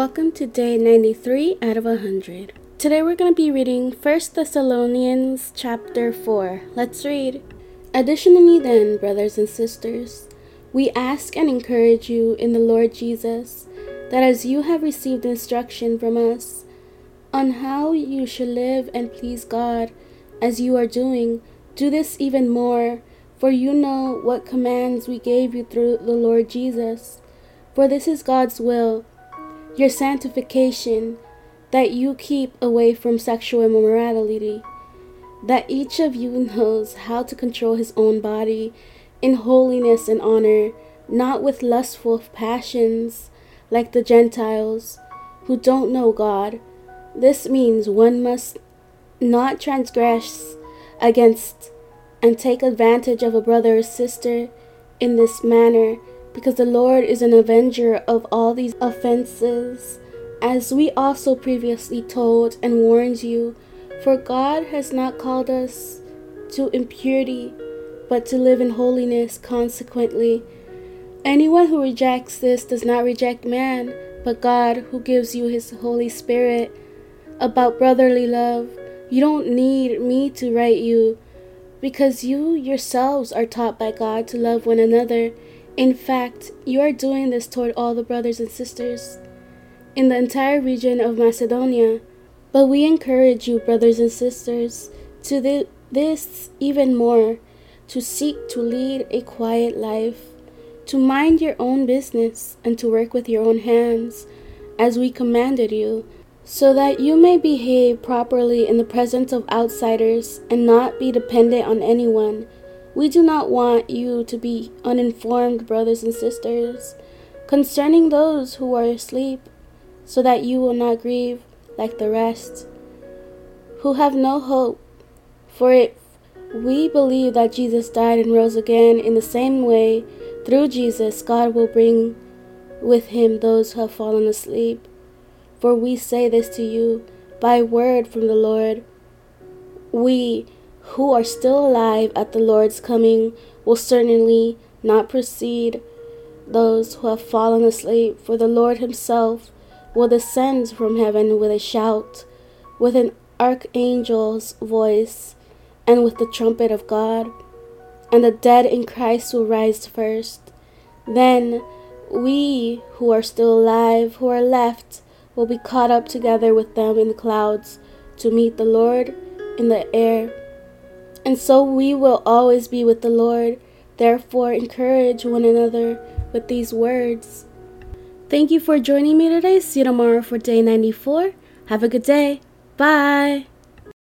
Welcome to day 93 out of 100. Today we're going to be reading 1 Thessalonians chapter 4. Let's read. Additionally, then, brothers and sisters, we ask and encourage you in the Lord Jesus that as you have received instruction from us on how you should live and please God as you are doing, do this even more, for you know what commands we gave you through the Lord Jesus. For this is God's will, your sanctification that you keep away from sexual immorality, that each of you knows how to control his own body in holiness and honor, not with lustful passions like the Gentiles who don't know God. This means one must not transgress against and take advantage of a brother or sister in this manner, because the Lord is an avenger of all these offenses as we also previously told and warned you, for God has not called us to impurity, but to live in holiness. Consequently, anyone who rejects this does not reject man, but God, who gives you his Holy Spirit. About brotherly love, you don't need me to write you, because you yourselves are taught by God to love one another. In fact, you are doing this toward all the brothers and sisters in the entire region of Macedonia. But we encourage you, brothers and sisters, to th- this even more to seek to lead a quiet life, to mind your own business, and to work with your own hands, as we commanded you, so that you may behave properly in the presence of outsiders and not be dependent on anyone. We do not want you to be uninformed, brothers and sisters, concerning those who are asleep so that you will not grieve like the rest, who have no hope. For if we believe that Jesus died and rose again in the same way, through Jesus, God will bring with him those who have fallen asleep. For we say this to you by word from the Lord. We who are still alive at the Lord's coming will certainly not precede those who have fallen asleep, for the Lord himself will descend from heaven with a shout, with an archangel's voice, and with the trumpet of God. And the dead in Christ will rise first. Then we who are still alive, who are left, will be caught up together with them in the clouds to meet the Lord in the air. And so we will always be with the Lord. Therefore, encourage one another with these words. Thank you for joining me today. See you tomorrow for day 94. Have a good day. Bye.